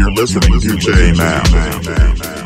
You're listening to J Now.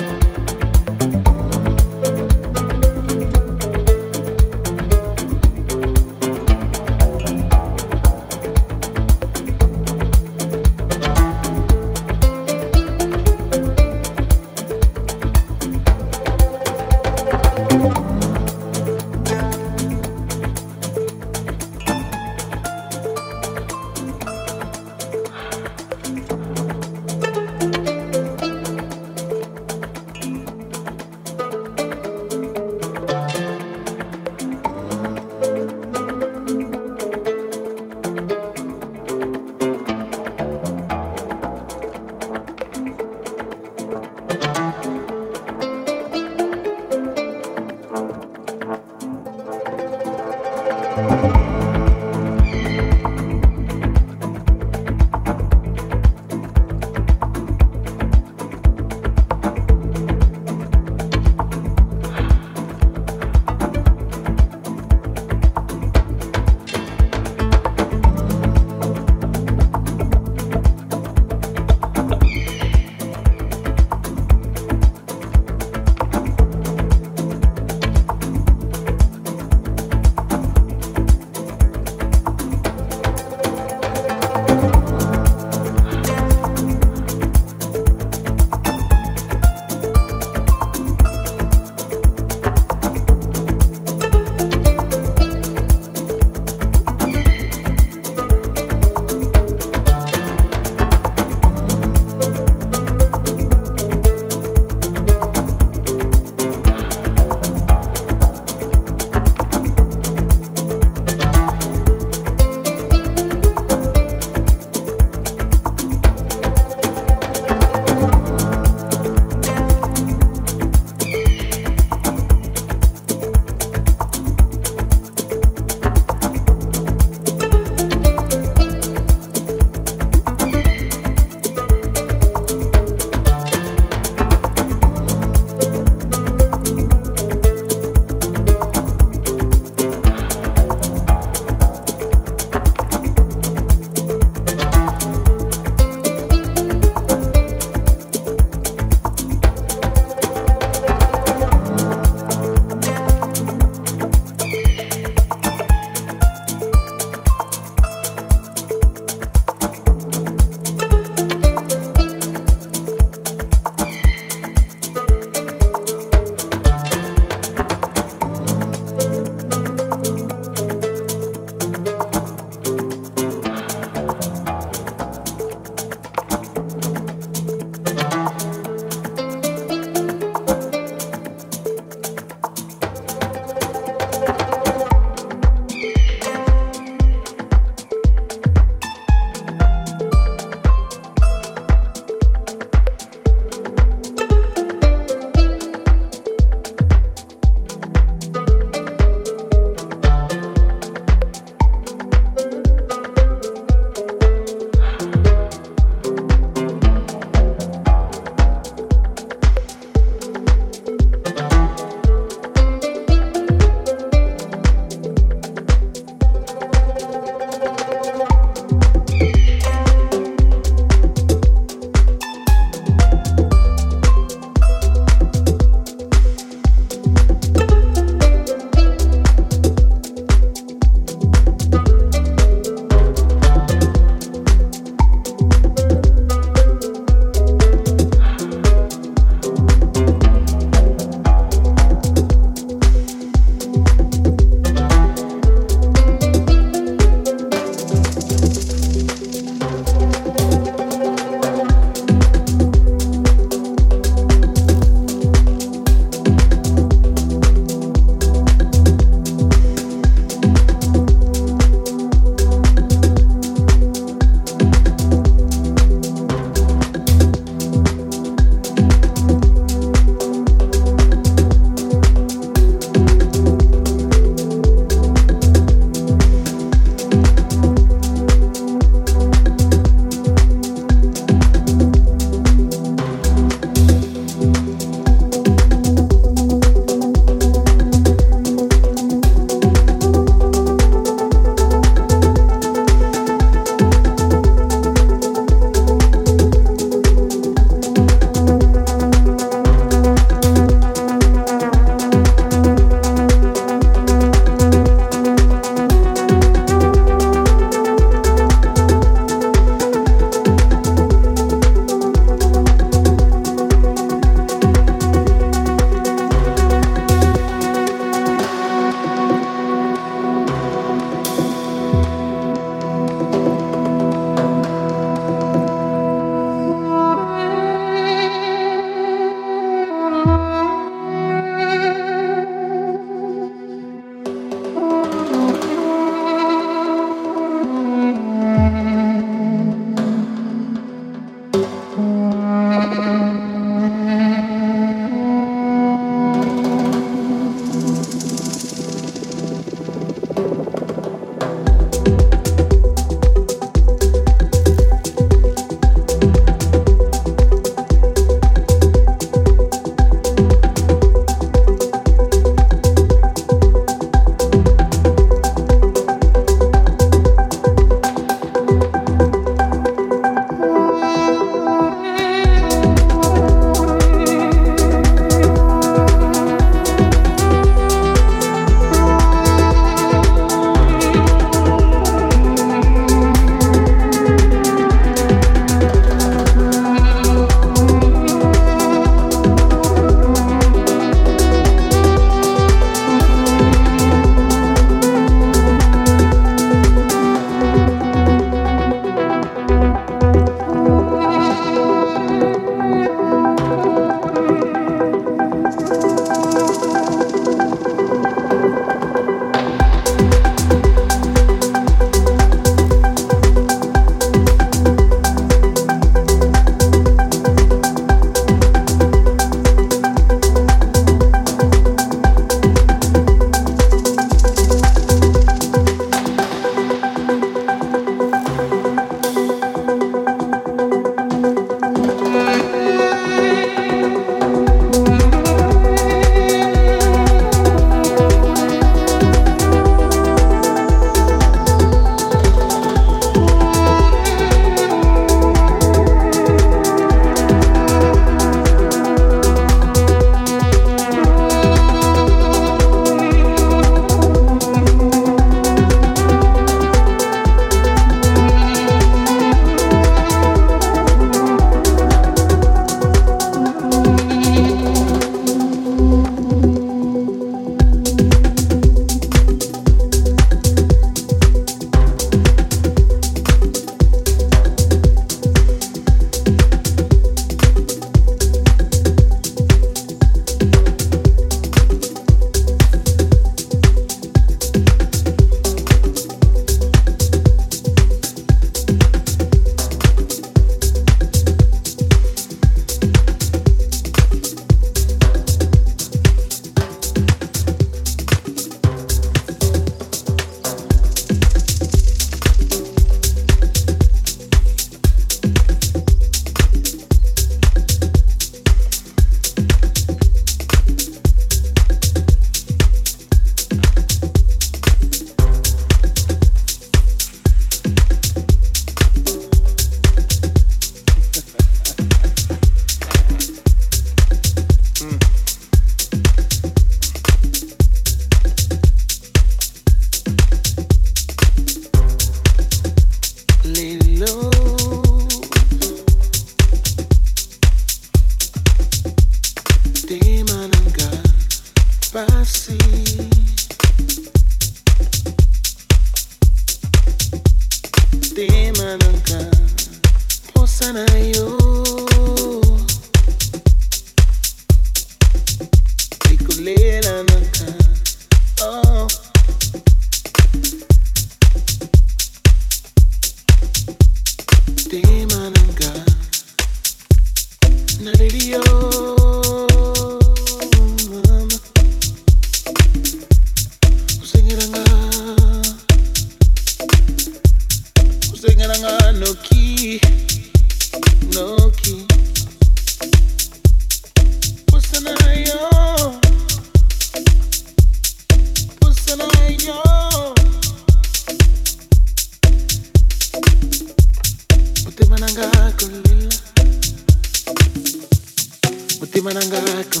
Di man ang gagunin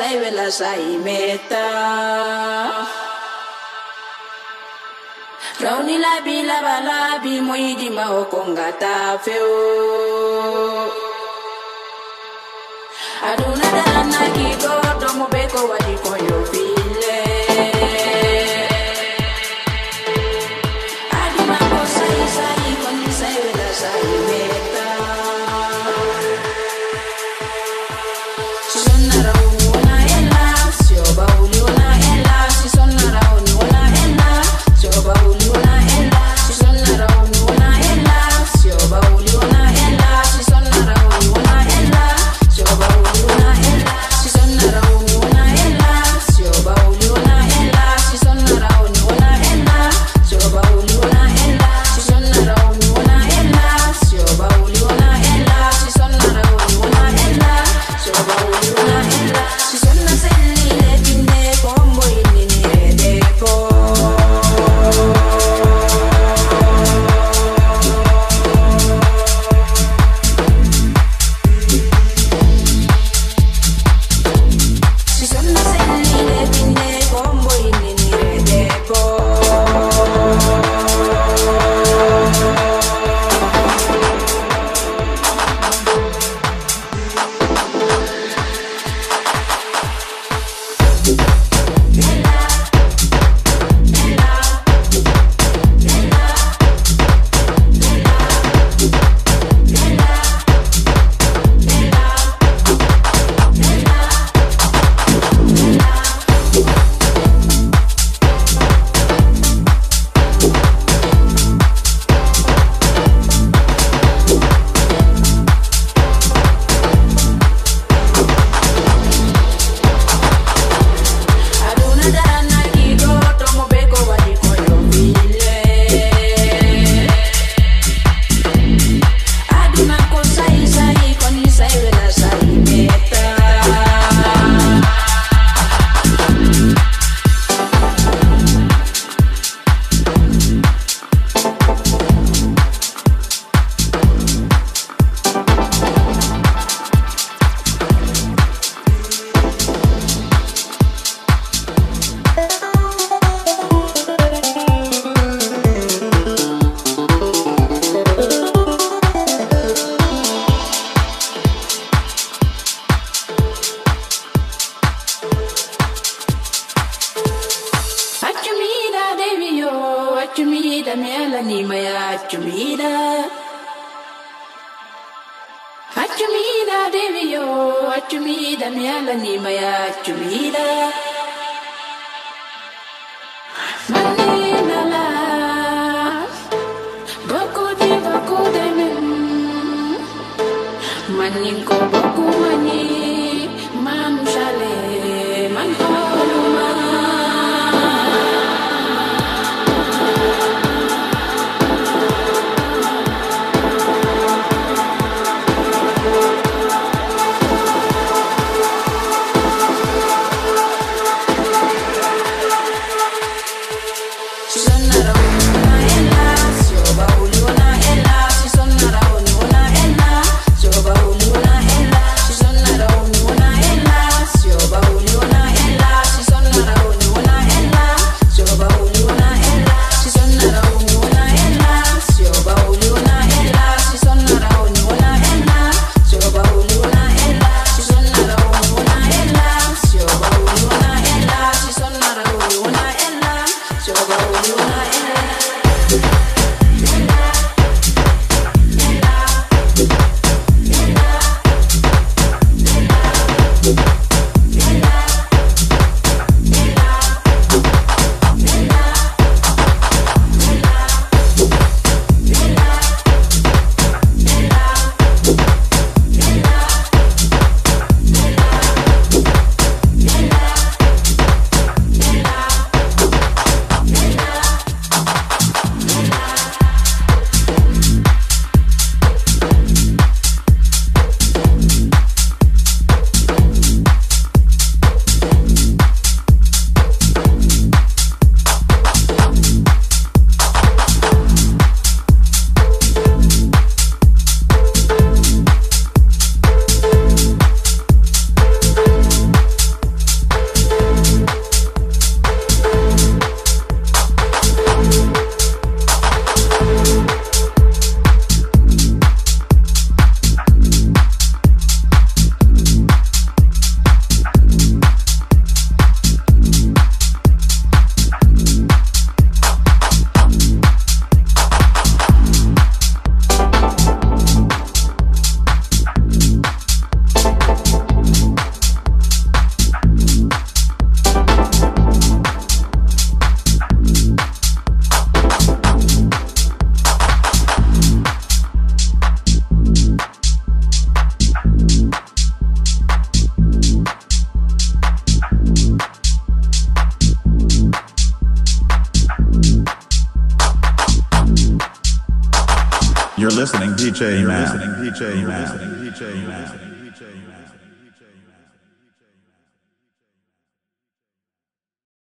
ใส่เวลาใส่เม